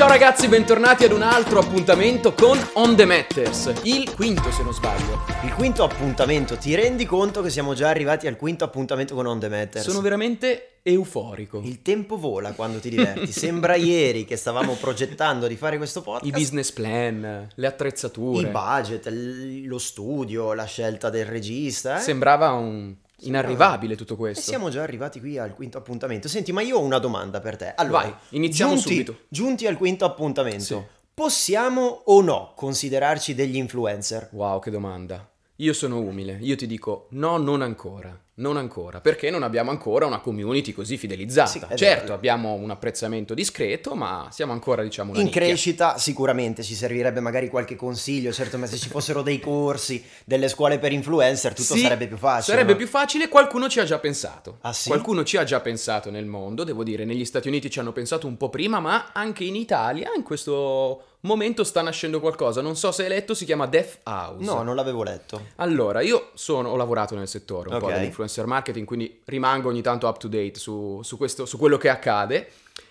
Ciao ragazzi, bentornati ad un altro appuntamento con On The Matters, il quinto se non sbaglio. Il quinto appuntamento, ti rendi conto che siamo già arrivati al quinto appuntamento con On The Matters? Sono veramente euforico. Il tempo vola quando ti diverti. Sembra ieri che stavamo progettando di fare questo podcast. I business plan, le attrezzature. Il budget, lo studio, la scelta del regista. Eh? Sembrava un inarrivabile tutto E questo. siamo già arrivati qui al quinto appuntamento. Senti, ma io ho una domanda per te. Allora, Vai, iniziamo giunti, subito. Giunti al quinto appuntamento, Sì. possiamo o no considerarci degli influencer? Wow, che domanda. Io sono umile, io ti dico no, non ancora, non ancora, perché non abbiamo ancora una community così fidelizzata. Sì, certo, vero. abbiamo un apprezzamento discreto, ma siamo ancora, diciamo, In nicchia. crescita sicuramente ci servirebbe magari qualche consiglio, certo, ma se ci fossero dei corsi, delle scuole per influencer, tutto Sì, sarebbe più facile. Sarebbe no? più facile, qualcuno ci ha già pensato. Ah, sì? Qualcuno ci ha già pensato nel mondo, devo dire, negli Stati Uniti ci hanno pensato un po' prima, ma anche in Italia in questo momento sta nascendo qualcosa. Non so se hai letto, si chiama Death House. No, non l'avevo letto. Allora, io sono, ho lavorato nel settore un po' Ok. dell'influencer marketing, quindi rimango ogni tanto up to date su, su questo, su quello che accade.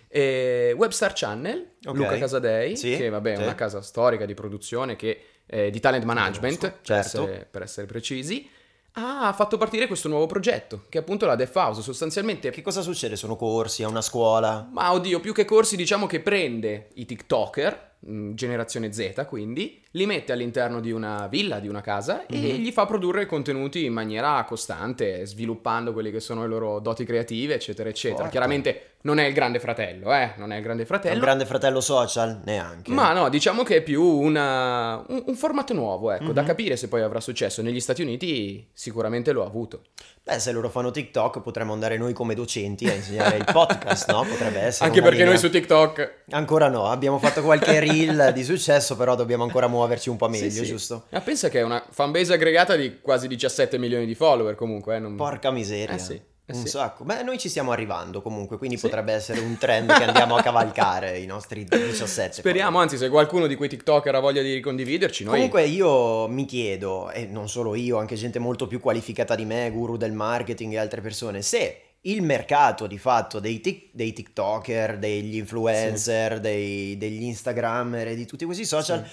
E Webstar Channel, Ok. Luca Casadei, Sì, che vabbè è sì. una casa storica di produzione che, eh, di talent management, per, certo. essere, per essere precisi, ha fatto partire questo nuovo progetto, che è appunto la Deaf House. Sostanzialmente Che cosa succede? Sono corsi, è una scuola? ma oddio, più che corsi, diciamo che prende i TikToker, generazione Z quindi, li mette all'interno di una villa, di una casa e Mhm. gli fa produrre contenuti in maniera costante, sviluppando quelle che sono le loro doti creative, eccetera, eccetera. Forte. Chiaramente non è il grande fratello, eh, non è il grande È fratello. un grande fratello social? Neanche. Ma no, diciamo che è più una- un, un formato nuovo, ecco, da Mhm. capire se poi avrà successo. Negli Stati Uniti sicuramente lo ha avuto. Beh, se loro fanno TikTok potremmo andare noi come docenti a insegnare il podcast, no? Potrebbe essere Anche perché linea. noi su TikTok... Ancora no, abbiamo fatto qualche reel di successo, però dobbiamo ancora muoverci un po' meglio, Sì, sì. giusto? Ma pensa che è una fanbase aggregata di quasi 17 milioni di follower comunque, eh, non- Porca miseria. Eh sì, eh un sì. sacco. Beh, noi ci stiamo arrivando comunque, quindi Sì. potrebbe essere un trend che andiamo a cavalcare i nostri 17. Speriamo, anzi, se qualcuno di quei TikToker ha voglia di ricondividerci, noi... Comunque io mi chiedo, e non solo io, anche gente molto più qualificata di me, guru del marketing e altre persone, se il mercato di fatto dei, tic- dei TikToker, degli influencer, dei- degli Instagrammer e di tutti questi social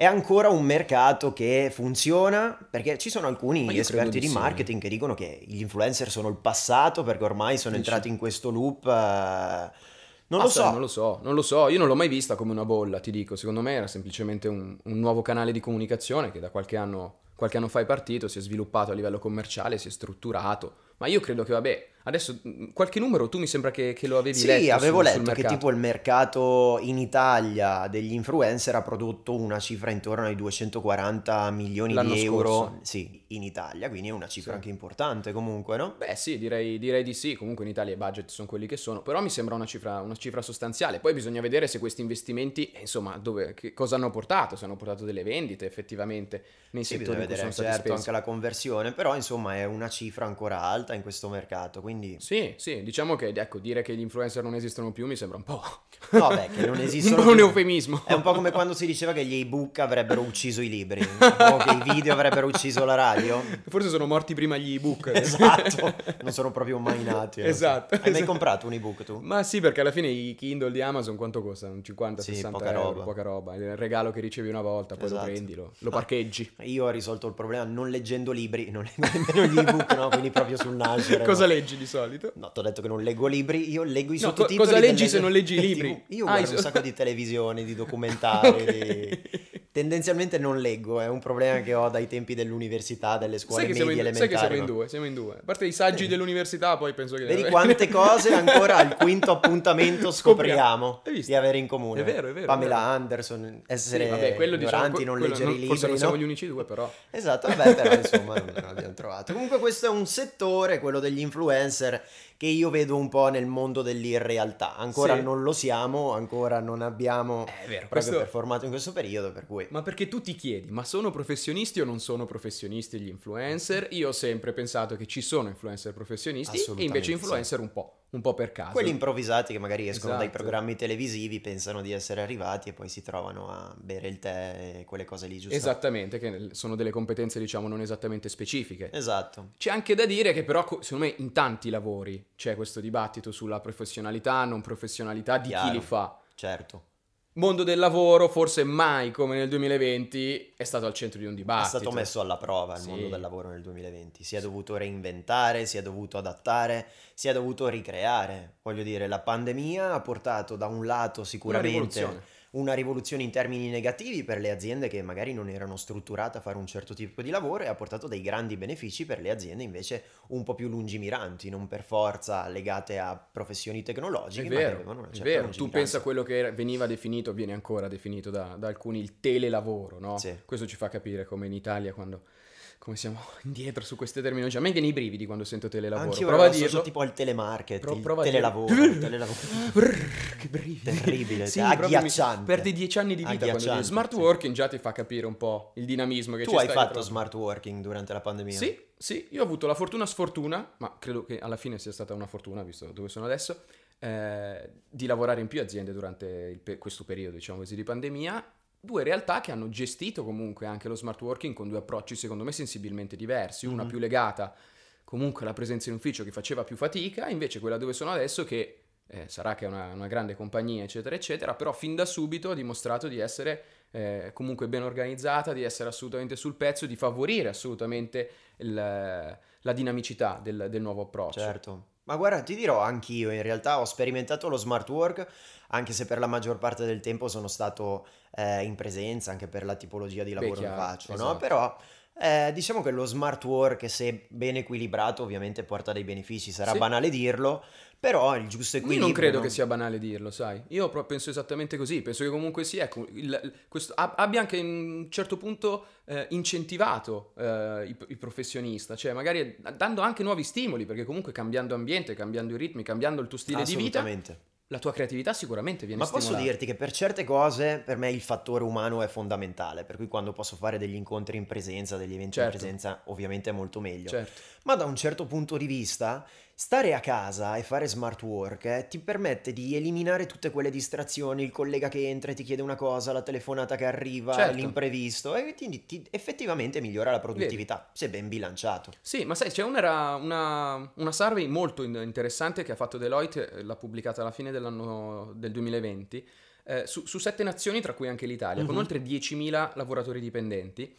è ancora un mercato che funziona, perché ci sono alcuni Ma esperti di, di sì. marketing che dicono che gli influencer sono il passato perché ormai sono Dici? entrati in questo loop... eh, non Ah, lo sai, so. Non lo so, non lo so. Io non l'ho mai vista come una bolla, ti dico. Secondo me era semplicemente un, un nuovo canale di comunicazione che da qualche anno, qualche anno fa è partito, si è sviluppato a livello commerciale, si è strutturato. Ma io credo che, vabbè, adesso mh, qualche numero tu mi sembra che, che lo avevi Sì, letto. avevo sul- sul letto che tipo il mercato in Italia degli influencer ha prodotto una cifra intorno ai 240 milioni L'anno di euro scorso. sì, in Italia, quindi è una cifra Sì. anche importante comunque, no? Beh sì, direi, direi di sì, comunque in Italia i budget sono quelli che sono, però mi sembra una cifra, una cifra sostanziale, poi bisogna vedere se questi investimenti, eh, insomma, dove, che cosa hanno portato, se hanno portato delle vendite effettivamente nei Sì, settori bisogna in cui vedere sono stati certo spesi. anche la conversione, però insomma è una cifra ancora alta in questo mercato, quindi Sì, sì, diciamo che ecco, dire che gli influencer non esistono più mi sembra un po'... No, beh, che non esistono un po' un più. eufemismo. è un po' come quando si diceva che gli ebook avrebbero ucciso i libri o che i video avrebbero ucciso la radio. Forse sono morti prima gli ebook. Esatto, non sono proprio mai nati. eh, non so. Esatto, Hai mai esatto. comprato un ebook tu? Ma sì, perché alla fine i Kindle di Amazon quanto costano? 50, Sì, 60 poca euro, roba. poca roba. Il regalo che ricevi una volta, poi Esatto. lo prendi, lo, lo Ah. parcheggi. Io ho risolto il problema non leggendo libri, non leggo nemmeno gli ebook, no? Quindi proprio sul nascere. Cosa no? leggi di solito? No, ti ho detto che non leggo libri, io leggo i No, co- sottotitoli. cosa leggi se non leggi i libri? TV. Io Ah, guardo so- un sacco di televisione, di documentari. Ok. di- Tendenzialmente non leggo, è un problema che ho dai tempi dell'università, delle scuole che, siamo medie in, sai che elementari. siamo in due, siamo in due. A parte i saggi dell'università, poi penso che... Vedi quante cose ancora al quinto appuntamento scopriamo di avere in comune. È vero, è vero, Pamela è vero. Anderson, essere Sì, vabbè, quello diciamo, ignoranti, non quello leggere i non- libri. Forse non siamo no? gli unici due, però... Esatto, vabbè, però insomma non l'abbiamo trovato. Comunque questo è un settore, quello degli influencer, che io vedo un po' nel mondo dell'irrealtà. Ancora Sì. non lo siamo, ancora non abbiamo Eh, È vero, proprio questo- performato in questo periodo, per cui... Ma perché tu ti chiedi, ma sono professionisti o non sono professionisti gli influencer? Io ho sempre pensato che ci sono influencer professionisti e invece sì. influencer un po', un po' per caso. Quelli improvvisati che magari escono dai Esatto. programmi televisivi, pensano di essere arrivati e poi si trovano a bere il tè e quelle cose lì, giusto? Esattamente, che sono delle competenze diciamo non esattamente specifiche. Esatto. C'è anche da dire che però co- secondo me in tanti lavori c'è questo dibattito sulla professionalità, non professionalità di chi Chiaro. li fa. Certo. Mondo del lavoro, forse mai come nel 2020, è stato al centro di un dibattito. È stato messo alla prova il Sì. mondo del lavoro nel 2020. Si è dovuto reinventare, si è dovuto adattare, si è dovuto ricreare. Voglio dire, la pandemia ha portato da un lato sicuramente. Una rivoluzione in termini negativi per le aziende che magari non erano strutturate a fare un certo tipo di lavoro e ha portato dei grandi benefici per le aziende invece un po' più lungimiranti, non per forza legate a professioni È tecnologiche, ma che vero, una è vero. Tu pensa a quello che era- veniva definito, viene ancora definito da, da alcuni il telelavoro, no? Sì. Questo ci fa capire come in Italia, quando come siamo indietro su queste terminologie. A me viene i brividi quando sento telelavoro. Anch'io Prova a dirlo. tipo al telemarket, Pro- il prova telelavoro, telelavoro. Che brividi. Terribile, sì, cioè, agghiacciante. Perdi dieci anni di vita quando dici smart working già ti fa capire un po' il dinamismo che Tu ci hai sta fatto dietro. smart working durante la pandemia? Sì, sì, io ho avuto la fortuna sfortuna, ma credo che alla fine sia stata una fortuna, visto dove sono adesso, eh, di lavorare in più aziende durante pe- questo periodo, diciamo così, di pandemia. Due realtà che hanno gestito comunque anche lo smart working con due approcci, secondo me, sensibilmente diversi. Una Mhm. più legata comunque alla presenza in ufficio che faceva più fatica, invece quella dove sono adesso che eh, sarà che è una, una grande compagnia, eccetera, eccetera, però fin da subito ha dimostrato di essere eh, comunque ben organizzata, di essere assolutamente sul pezzo, di favorire assolutamente il- la dinamicità del, del nuovo approccio. Certo. Ma guarda, ti dirò, anch'io in realtà ho sperimentato lo smart work, anche se per la maggior parte del tempo sono stato eh, in presenza, anche per la tipologia di Beh, lavoro che chiaro, faccio, no? esatto. Però eh, diciamo che lo smart work, se ben equilibrato, ovviamente porta dei benefici, sarà Sì. banale dirlo, però il giusto Io equilibrio... non credo no? che sia banale dirlo, sai. Io penso esattamente così. Penso che comunque sia, ecco, il- questo- ab- abbia anche in un certo punto eh, incentivato eh, il, il professionista, cioè magari dando anche nuovi stimoli, perché comunque cambiando ambiente, cambiando i ritmi, cambiando il tuo stile di vita, Assolutamente. la tua creatività sicuramente viene Ma posso stimolata. dirti che per certe cose per me il fattore umano è fondamentale, per cui quando posso fare degli incontri in presenza, degli eventi Certo. in presenza, ovviamente è molto meglio. Certo. Ma da un certo punto di vista, stare a casa e fare smart work eh, ti permette di eliminare tutte quelle distrazioni, il collega che entra e ti chiede una cosa, la telefonata che arriva, Certo. l'imprevisto, e quindi ti- effettivamente migliora la produttività, se ben bilanciato. Sì, ma sai, c'è una, una, una survey molto in- interessante che ha fatto Deloitte, eh, l'ha pubblicata alla fine dell'anno del 2020, eh, su, su sette nazioni, tra cui anche l'Italia, con Mhm. oltre 10.000 lavoratori dipendenti,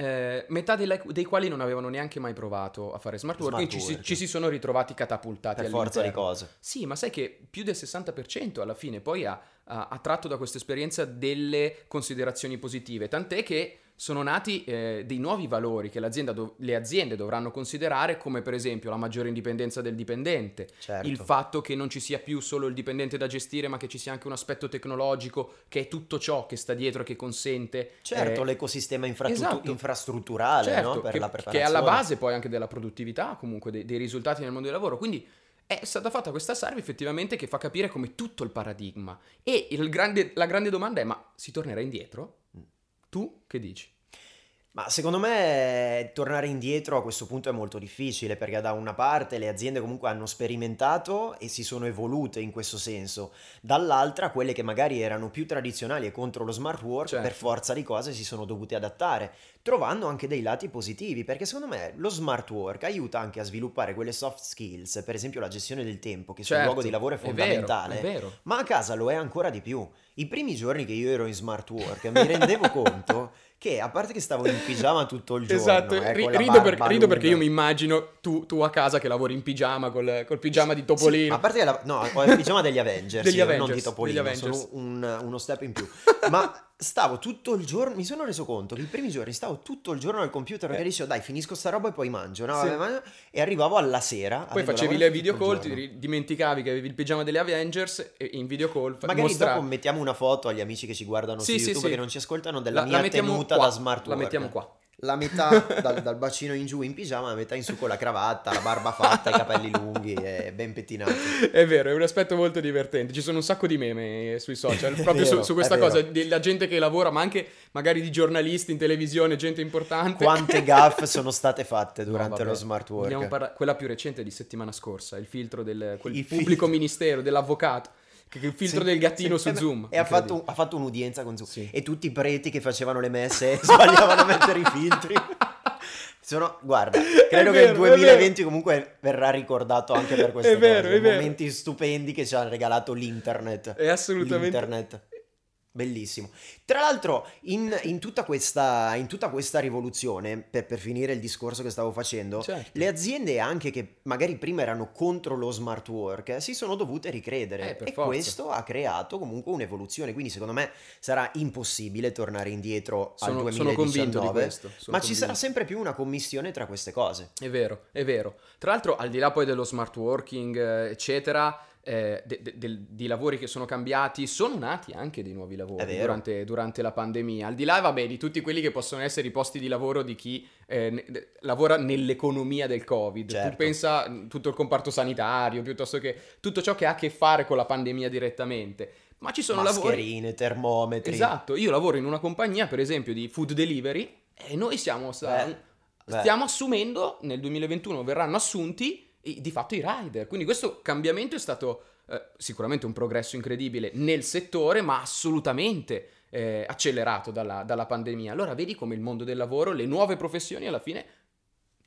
eh, metà delle- dei quali non avevano neanche mai provato a fare smart Smart working, ci, si- ci si sono ritrovati catapultati Per forza di all'interno. cose. Sì, ma sai che più del 60% alla fine poi ha, ha- ha tratto da questa esperienza delle considerazioni positive, tant'è che sono nati eh, dei nuovi valori che dov- le aziende dovranno considerare, come per esempio la maggiore indipendenza del dipendente, Certo. il fatto che non ci sia più solo il dipendente da gestire, ma che ci sia anche un aspetto tecnologico che è tutto ciò che sta dietro e che consente Certo, eh, l'ecosistema infra- esatto. infrastrutturale Certo, no? per che, la che è preparazione. alla base poi anche della produttività, comunque dei, dei risultati nel mondo del lavoro. Quindi è stata fatta questa survey effettivamente che fa capire come tutto il paradigma. E il grande- la grande domanda è: ma si tornerà indietro? Tu che dici? Ma secondo me tornare indietro a questo punto è molto difficile perché da una parte le aziende comunque hanno sperimentato e si sono evolute in questo senso, dall'altra quelle che magari erano più tradizionali e contro lo smart work Certo. per forza di cose si sono dovute adattare, trovando anche dei lati positivi perché secondo me lo smart work aiuta anche a sviluppare quelle soft skills, per esempio la gestione del tempo che sul Certo, luogo di lavoro è vero, fondamentale. È vero. Ma a casa lo è ancora di più. I primi giorni che io ero in smart work mi rendevo conto che a parte che stavo in pigiama tutto il giorno, Esatto, eh, la rido, per- rido perché io mi immagino tu, tu a casa che lavori in pigiama col, col pigiama di Sì, Topolino. ma a parte che la- no, ho il pigiama degli Avengers, Degli io, non Avengers, di Topolino, sono un- uno step in più. Ma stavo tutto il giorno, mi sono reso conto che i primi giorni stavo tutto il giorno al computer perché Eh. dicevo dai finisco sta roba e poi mangio, no? Sì. E arrivavo alla sera. Poi facevi le video call, ti dimenticavi che avevi il pigiama degli Avengers e in video call Magari mostra- dopo mettiamo una foto agli amici che ci guardano Sì, su sì, YouTube sì. che non ci ascoltano della La- la mia mettiamo tenuta qua, da smart La work. mettiamo qua. La metà dal, dal bacino in giù in pigiama, la metà in su con la cravatta, la barba fatta, i capelli lunghi e ben pettinati. È vero, è un aspetto molto divertente. Ci sono un sacco di meme sui social proprio su, vero, su è questa cosa, della gente che lavora, ma anche magari di giornalisti in televisione, gente importante. Quante gaffe sono state fatte No, durante vabbè, lo smart work? parla- quella più recente di settimana scorsa, il filtro del Il pubblico filtro. ministero, dell'avvocato, il filtro Sì, del gattino sì. su Zoom. E ha fatto, ha fatto un'udienza con Zoom. Sì. E tutti i preti che facevano le messe sbagliavano a mettere i filtri. Sono, guarda, credo che vero, il è 2020 comunque verrà ricordato anche per queste È vero, cose. è vero. Momenti stupendi che ci ha regalato l'internet. È assolutamente- L'internet. Bellissimo. Tra l'altro, in, in tutta, questa, in tutta questa rivoluzione, per, per finire il discorso che stavo facendo, Certo. le aziende anche che magari prima erano contro lo smart work si sono dovute ricredere Eh, e forza. questo ha creato comunque un'evoluzione. Quindi, secondo me, sarà impossibile tornare indietro Sono, al sono 2019. convinto di questo. sono Ma ci sarà convinto. sempre più una commissione tra queste cose. È vero, è vero. Tra l'altro, al di là poi dello smart working, eh, eccetera, eh, de- de- del- di lavori che sono cambiati, sono nati anche dei nuovi lavori durante, durante la pandemia. Al di là, vabbè, di tutti quelli che possono essere i posti di lavoro di chi eh, ne- de- lavora nell'economia del Covid. Certo. Tu pensa mh, tutto il comparto sanitario, piuttosto che tutto ciò che ha a che fare con la pandemia direttamente. Ma ci sono lavori... Mascherine, termometri. Esatto, io lavoro in una compagnia, per esempio, di food delivery e noi siamo, Beh, beh. stiamo assumendo, nel 2021 verranno assunti di fatto i rider. Quindi questo cambiamento è stato eh, sicuramente un progresso incredibile nel settore, ma assolutamente eh, accelerato dalla, dalla pandemia. Allora vedi come il mondo del lavoro, le nuove professioni alla fine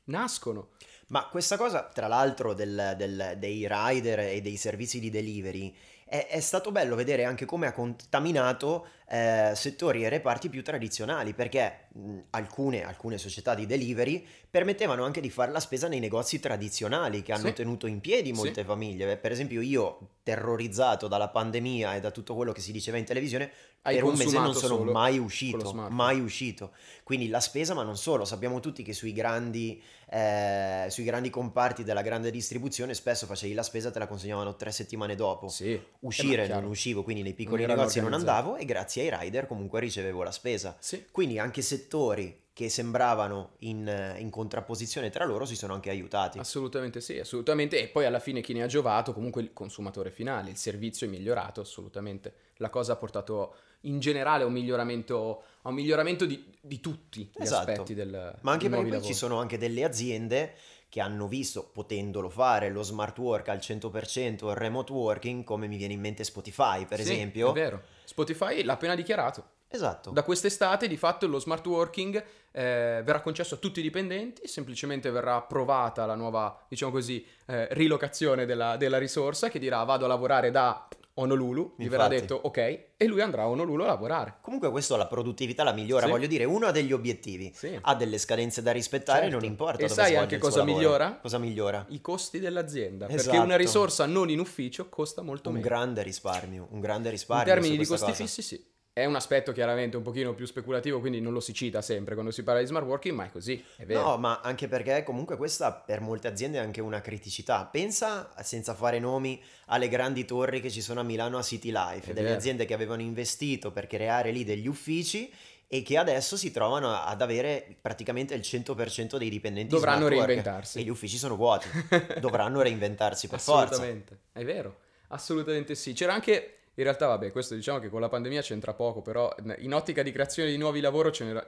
nascono. Ma questa cosa, tra l'altro, del- del- dei rider e dei servizi di delivery, è, è stato bello vedere anche come ha contaminato eh, settori e reparti più tradizionali, perché mh, alcune, alcune società di delivery permettevano anche di fare la spesa nei negozi tradizionali che hanno Sì. tenuto in piedi Sì. molte famiglie. Per esempio, io, terrorizzato dalla pandemia e da tutto quello che si diceva in televisione, Hai per un mese non sono mai uscito, mai uscito. Quindi la spesa, ma non solo, sappiamo tutti che sui grandi, eh, sui grandi comparti della grande distribuzione spesso facevi la spesa e te la consegnavano tre settimane dopo. Sì, Uscire Eh, ma non uscivo, quindi nei piccoli erano negozi non andavo e grazie ai rider comunque ricevevo la spesa. Sì. Quindi anche settori che sembravano in, in contrapposizione tra loro si sono anche aiutati. Assolutamente sì, assolutamente. E poi alla fine chi ne ha giovato? Comunque il consumatore finale, il servizio è migliorato assolutamente. La cosa ha portato in generale a un miglioramento, a un miglioramento di, di tutti gli Esatto. aspetti del Ma anche perché poi ci sono anche delle aziende che hanno visto, potendolo fare, lo smart work al 100%, il remote working, come mi viene in mente Spotify, per Sì, esempio. È vero. Spotify l'ha appena dichiarato. Esatto. Da quest'estate di fatto lo smart working eh, verrà concesso a tutti i dipendenti, semplicemente verrà approvata la nuova, diciamo così, eh, rilocazione della, della risorsa che dirà vado a lavorare da Honolulu, gli verrà Infatti. detto ok, e lui andrà a Honolulu a lavorare. Comunque questo la produttività la migliora, Sì. voglio dire, uno ha degli obiettivi, Sì. ha delle scadenze da rispettare, Certo. non importa E sai anche cosa migliora? Cosa migliora? I costi dell'azienda, Esatto. perché una risorsa non in ufficio costa molto Un meno. grande risparmio, un grande In risparmio termini su di costi cosa. fissi sì. È un aspetto chiaramente un pochino più speculativo, quindi non lo si cita sempre quando si parla di smart working, ma è così, è vero. No, ma anche perché comunque questa per molte aziende è anche una criticità. Pensa, senza fare nomi, alle grandi torri che ci sono a Milano a City Life, È delle vero. aziende che avevano investito per creare lì degli uffici e che adesso si trovano ad avere praticamente il 100% dei dipendenti Dovranno reinventarsi. E gli uffici sono vuoti. Dovranno reinventarsi per forza. Assolutamente, è vero, assolutamente sì. C'era anche, in realtà vabbè, questo diciamo che con la pandemia c'entra poco, però in ottica di creazione di nuovi,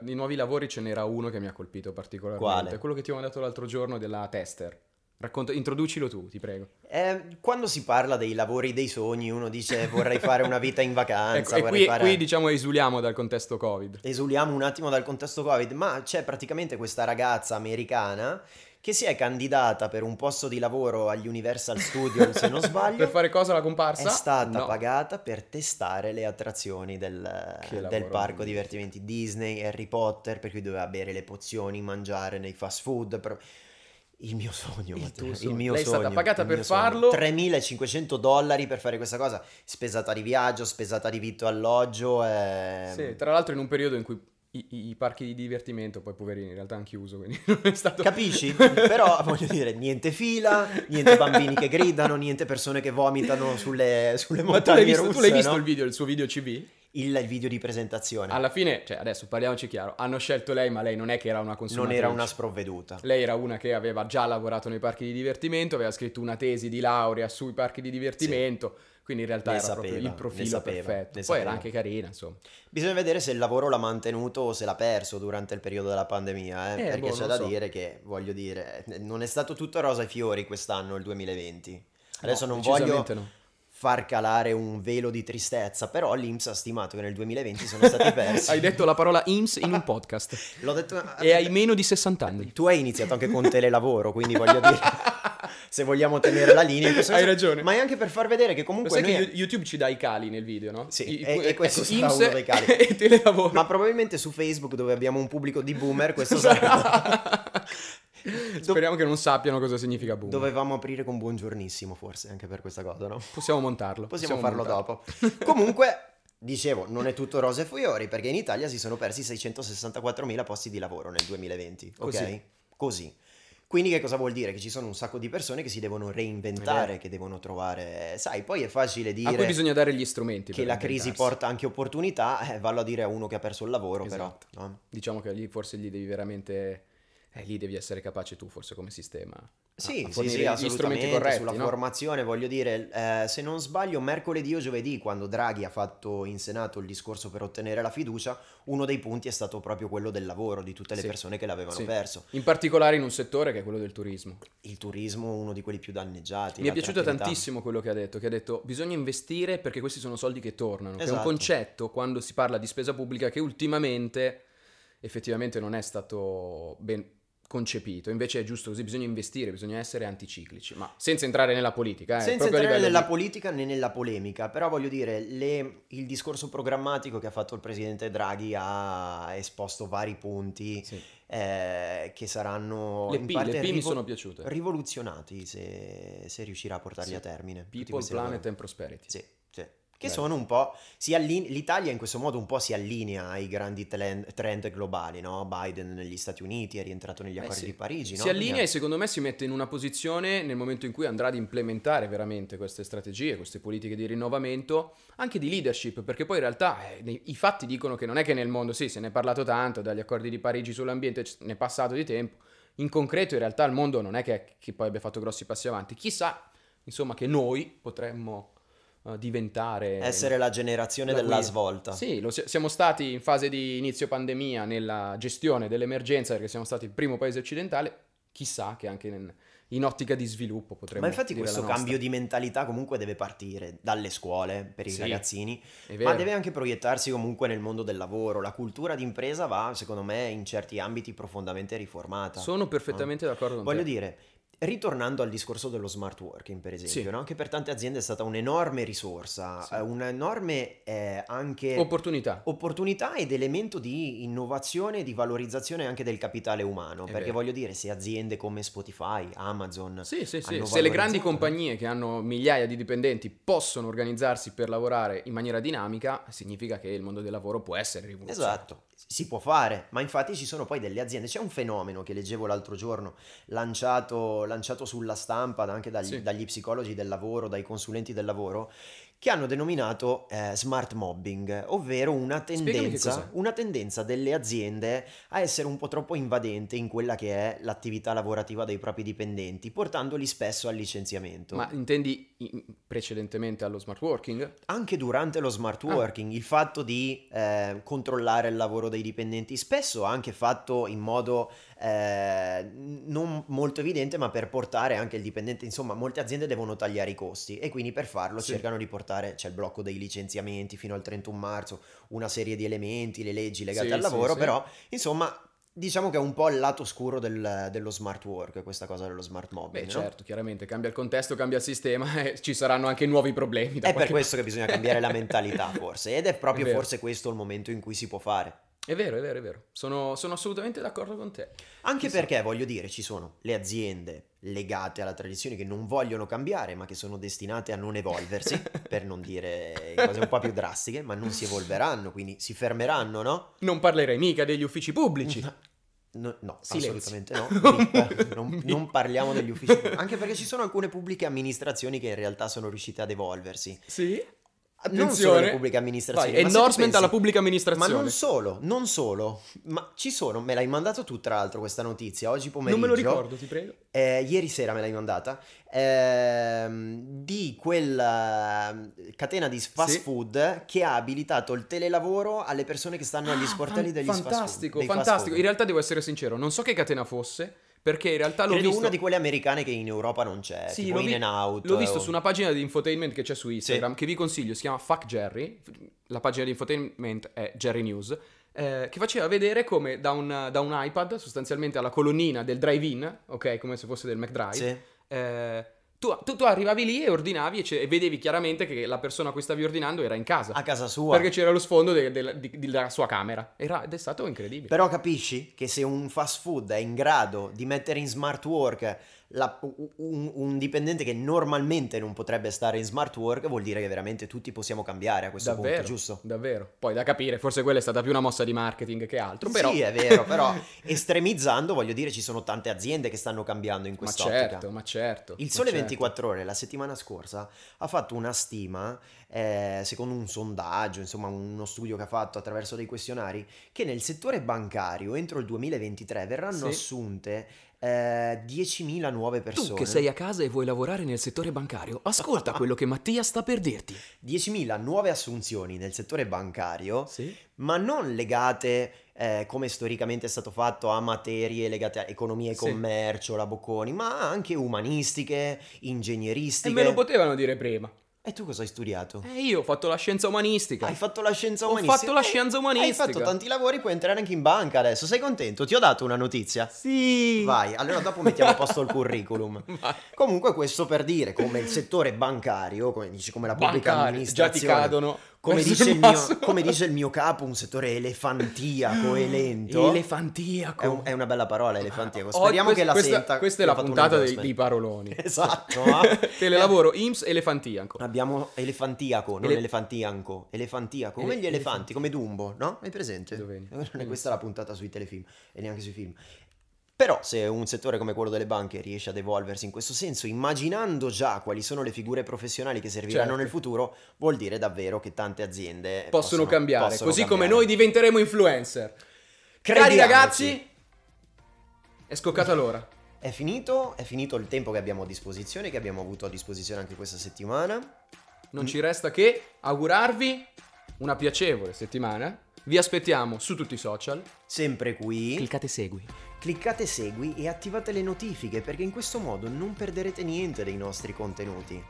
di nuovi lavori ce n'era uno che mi ha colpito particolarmente. Quale? Quello che ti ho mandato l'altro giorno della tester. Racconta, introducilo tu, ti prego. Eh, quando si parla dei lavori dei sogni, uno dice vorrei fare una vita in vacanza, Ecco, e qui, fare... qui diciamo esuliamo dal contesto Covid. Esuliamo un attimo dal contesto Covid, ma c'è praticamente questa ragazza americana che si è candidata per un posto di lavoro agli Universal Studios, se non sbaglio. Per fare cosa la È comparsa? stata No. pagata per testare le attrazioni del, del parco magnifico. divertimenti Disney, Harry Potter, per cui doveva bere le pozioni, mangiare nei fast food. per- Il mio sogno, Il Matteo, il sogno. mio Lei è stata sogno, pagata per sogno. farlo. 3.500 dollari per fare questa cosa, spesata di viaggio, spesata di vitto alloggio. E... Sì, tra l'altro in un periodo in cui i, i- parchi di divertimento, poi poverini, in realtà hanno chiuso, quindi non è stato... Capisci? Però voglio dire, niente fila, niente bambini che gridano, niente persone che vomitano sulle, sulle Ma tu l'hai montagne visto, tu russe, l'hai visto no? il video, il suo video CV? Il, il video di presentazione. Alla fine, cioè adesso parliamoci chiaro, hanno scelto lei, ma lei non è che era una non consumatrice. era una sprovveduta. Lei era una che aveva già lavorato nei parchi di divertimento, aveva scritto una tesi di laurea sui parchi di divertimento, quindi in realtà Ne era sapeva, proprio il profilo sapeva, perfetto. Poi era anche carina, insomma. Bisogna vedere se il lavoro l'ha mantenuto o se l'ha perso durante il periodo della pandemia, eh, Eh, perché boh, c'è non da so. dire che, voglio dire, non è stato tutto rosa e fiori quest'anno, il 2020. Adesso No, non voglio no. Far calare un velo di tristezza, però l'Inps ha stimato che nel 2020 sono stati persi. Hai detto la parola IMSS in un podcast. L'ho detto... E hai meno di 60 anni. Tu hai iniziato anche con telelavoro, quindi voglio dire... se vogliamo tenere la linea. Hai senso- ragione. Ma è anche per far vedere che Lo comunque sai noi... che YouTube ci dà i cali nel video, no? Sì, I- e- e questo sarà IMSS uno dei cali. e telelavoro. Ma probabilmente su Facebook, dove abbiamo un pubblico di boomer, questo sarà... Speriamo che non sappiano cosa significa boom. Dovevamo aprire con buongiornissimo, forse, anche per questa cosa, no? Possiamo montarlo. Possiamo, farlo montarlo. dopo. Comunque, dicevo, non è tutto rose e fiori, perché in Italia si sono persi 664.000 posti di lavoro nel 2020, ok? Così. Così. Quindi che cosa vuol dire? Che ci sono un sacco di persone che si devono reinventare, che devono trovare... Sai, poi è facile A cui dire bisogna dare gli strumenti. che la crisi porta anche opportunità, eh, vallo a dire a uno che ha perso il lavoro, Esatto. però. no? Diciamo che lì forse gli devi veramente... Eh, lì devi essere capace tu, forse, come sistema. a- Sì, a sì, fornire sì, gli strumenti corretti, sulla no? formazione, voglio dire, eh, se non sbaglio, mercoledì o giovedì, quando Draghi ha fatto in Senato il discorso per ottenere la fiducia, uno dei punti è stato proprio quello del lavoro, di tutte le Sì. persone che l'avevano Sì. perso. In particolare in un settore che è quello del turismo. Il turismo, uno di quelli più danneggiati. Mi è piaciuto tantissimo quello che ha detto, che ha detto bisogna investire perché questi sono soldi che tornano, che è un Esatto. concetto quando si parla di spesa pubblica che ultimamente effettivamente non è stato ben concepito, invece è giusto così, bisogna investire, bisogna essere anticiclici, ma senza entrare nella politica, eh, Senza entrare nella di- politica né nella polemica, però voglio dire, le- il discorso programmatico che ha fatto il presidente Draghi ha esposto vari punti Sì. eh, che saranno Le P, le P mi rivo- sono piaciute. rivoluzionati se, se riuscirà a portarli Sì. a termine. People, Planet and Prosperity. Sì. Che Bello. sono un po'. Si alline- L'Italia in questo modo un po' si allinea ai grandi tlen- trend globali, no? Biden negli Stati Uniti è rientrato negli Eh accordi sì. di Parigi, no? Si allinea e secondo me si mette in una posizione nel momento in cui andrà ad implementare veramente queste strategie, queste politiche di rinnovamento, anche di leadership, perché poi in realtà eh, i fatti dicono che non è che nel mondo, sì, se ne è parlato tanto, dagli accordi di Parigi sull'ambiente ne è passato di tempo, in concreto in realtà il mondo non è che, che poi abbia fatto grossi passi avanti, chissà insomma che noi potremmo eh, diventare... Essere la generazione la della guida. svolta. Sì, lo si- siamo stati in fase di inizio pandemia nella gestione dell'emergenza perché siamo stati il primo paese occidentale, chissà che anche in, in ottica di sviluppo potremmo Ma infatti questo cambio di mentalità comunque deve partire dalle scuole per i Sì, ragazzini, ma deve anche proiettarsi comunque nel mondo del lavoro. La cultura d'impresa va, secondo me, in certi ambiti profondamente riformata. Sono perfettamente d'accordo con Voglio te. dire, ritornando al discorso dello smart working, per esempio, Sì. no? che per tante aziende è stata un'enorme risorsa, Sì. eh, un'enorme eh, anche Opportunità. opportunità ed elemento di innovazione e di valorizzazione anche del capitale umano. È perché vero. voglio dire, se aziende come Spotify, Amazon, Sì, sì, sì. Se le grandi compagnie che hanno migliaia di dipendenti possono organizzarsi per lavorare in maniera dinamica, significa che il mondo del lavoro può essere rivoluzionato. Esatto, si può fare, ma infatti ci sono poi delle aziende, c'è un fenomeno che leggevo l'altro giorno, lanciato, lanciato sulla stampa anche dagli, Sì. dagli psicologi del lavoro, dai consulenti del lavoro, che hanno denominato eh, smart mobbing, ovvero una tendenza, una tendenza delle aziende a essere un po' troppo invadente in quella che è l'attività lavorativa dei propri dipendenti, portandoli spesso al licenziamento. Ma intendi in- precedentemente allo smart working? Anche durante lo smart Ah. working, il fatto di eh, controllare il lavoro dei dipendenti, spesso anche fatto in modo eh, non molto evidente, ma per portare anche il dipendente, insomma, molte aziende devono tagliare i costi e quindi per farlo Sì. cercano di portare, c'è il blocco dei licenziamenti fino al 31 marzo, una serie di elementi, le leggi legate Sì, al sì, lavoro, sì. però insomma... Diciamo che è un po' il lato scuro del- dello smart work, questa cosa dello smart mobbing. Beh, no? certo, chiaramente cambia il contesto, cambia il sistema e ci saranno anche nuovi problemi. È per questo che bisogna cambiare la mentalità, forse, ed è proprio È forse questo il momento in cui si può fare. È vero, è vero, è vero. Sono, sono assolutamente d'accordo con te. Anche Chissà. perché, voglio dire, ci sono le aziende legate alla tradizione che non vogliono cambiare, ma che sono destinate a non evolversi, per non dire cose un po' più drastiche, ma non si evolveranno, quindi si fermeranno, no? Non parlerei mica degli uffici pubblici. No, no, assolutamente no. Non, non parliamo degli uffici pubblici. Anche perché ci sono alcune pubbliche amministrazioni che in realtà sono riuscite ad evolversi. Sì? Non solo Attenzione. le pubbliche amministrazioni. Vai, endorsement pensi- alla pubblica amministrazione. Ma non solo, non solo, ma ci sono, me l'hai mandato tu tra l'altro questa notizia, oggi pomeriggio. Non me lo ricordo, ti prego. eh, ieri sera me l'hai mandata, ehm, di quella eh, catena di fast Sì. food che ha abilitato il telelavoro alle persone che stanno agli Ah, sportelli fan- degli fast food. fantastico, fantastico. In realtà devo essere sincero, non so che catena fosse, Perché in realtà l'ho Credo visto... una di quelle americane che in Europa non c'è, Sì, tipo l'ho in vi- and out. L'ho visto o- su una pagina di infotainment che c'è su Instagram, Sì. che vi consiglio, si chiama Fuck Jerry. La pagina di infotainment è Jerry News. eh, che faceva vedere come da un, da un iPad, sostanzialmente alla colonnina del drive-in, ok, come se fosse del McDrive, Sì. eh, tu, tu- tu arrivavi lì e ordinavi e, e vedevi chiaramente che la persona a cui stavi ordinando era in casa. A casa sua. Perché c'era lo sfondo de- de- di- della sua camera. Era- ed è stato incredibile. Però capisci che se un fast food è in grado di mettere in smart work la- un, un dipendente che normalmente non potrebbe stare in smart work, vuol dire che veramente tutti possiamo cambiare a questo davvero, punto, giusto? Davvero. Poi da capire, forse quella è stata più una mossa di marketing che altro. Però... Sì, è vero, però estremizzando, voglio dire, ci sono tante aziende che stanno cambiando in Ma quest'ottica. certo, ma certo. Il ma Sole certo. 24 Ore la settimana scorsa ha fatto una stima, eh, secondo un sondaggio, insomma uno studio che ha fatto attraverso dei questionari, che nel settore bancario entro il 2023 verranno Sì. assunte eh, 10.000 nuove persone. Tu che sei a casa e vuoi lavorare nel settore bancario, ascolta quello che Mattia sta per dirti. 10.000 nuove assunzioni nel settore bancario, Sì? ma non legate, eh, come storicamente è stato fatto, a materie legate a economia e Sì. commercio, la Bocconi, ma anche umanistiche, E ingegneristiche. me lo potevano dire prima. E tu cosa hai studiato? E io ho fatto la scienza umanistica. Hai fatto la scienza Ho umanistica? fatto la Eh, scienza Hai umanistica. fatto tanti lavori, puoi entrare anche in banca adesso. Sei contento? Ti ho dato una notizia. Sì. Vai, allora dopo mettiamo a posto il curriculum. Vai. Comunque questo per dire come il settore bancario, come dici come la pubblica Bancari, già ti amministrazione, cadono. Come dice, mio, come dice il mio capo, un settore elefantiaco e lento. Elefantiaco. È, un- è una bella parola, elefantiaco. Oh, Speriamo quest- che la questa, senta. Questa è la puntata dei, dei paroloni. Esatto. Telelavoro IMS Elefantiaco. Abbiamo elefantiaco, non Ele- elefantianco, elefantiaco, come Ele- gli elefanti, come Dumbo, no? Hai presente? Dov'è? Non è questa la puntata sui telefilm e neanche sui film. Però se un settore come quello delle banche riesce ad evolversi in questo senso, immaginando già quali sono le figure professionali che serviranno Certo. nel futuro, vuol dire davvero che tante aziende Possono, cambiare, possono così come cambiare. noi diventeremo influencer. Cari ragazzi, è scoccata l'ora. È finito, è finito il tempo che abbiamo a disposizione, che abbiamo avuto a disposizione anche questa settimana. Non ci resta che augurarvi una piacevole settimana. Vi aspettiamo su tutti i social. Sempre qui. Cliccate segui. Cliccate segui e attivate le notifiche perché in questo modo non perderete niente dei nostri contenuti.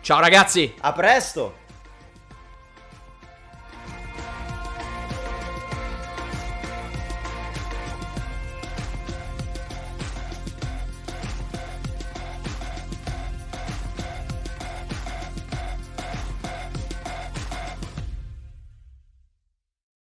Ciao ragazzi! A presto!